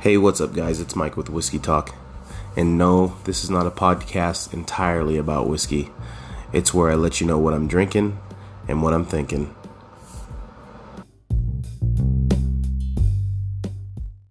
Hey, what's up, guys? It's Mike with Whiskey Talk. And no, this is not a podcast entirely about whiskey. It's where I let you know what I'm drinking and what I'm thinking.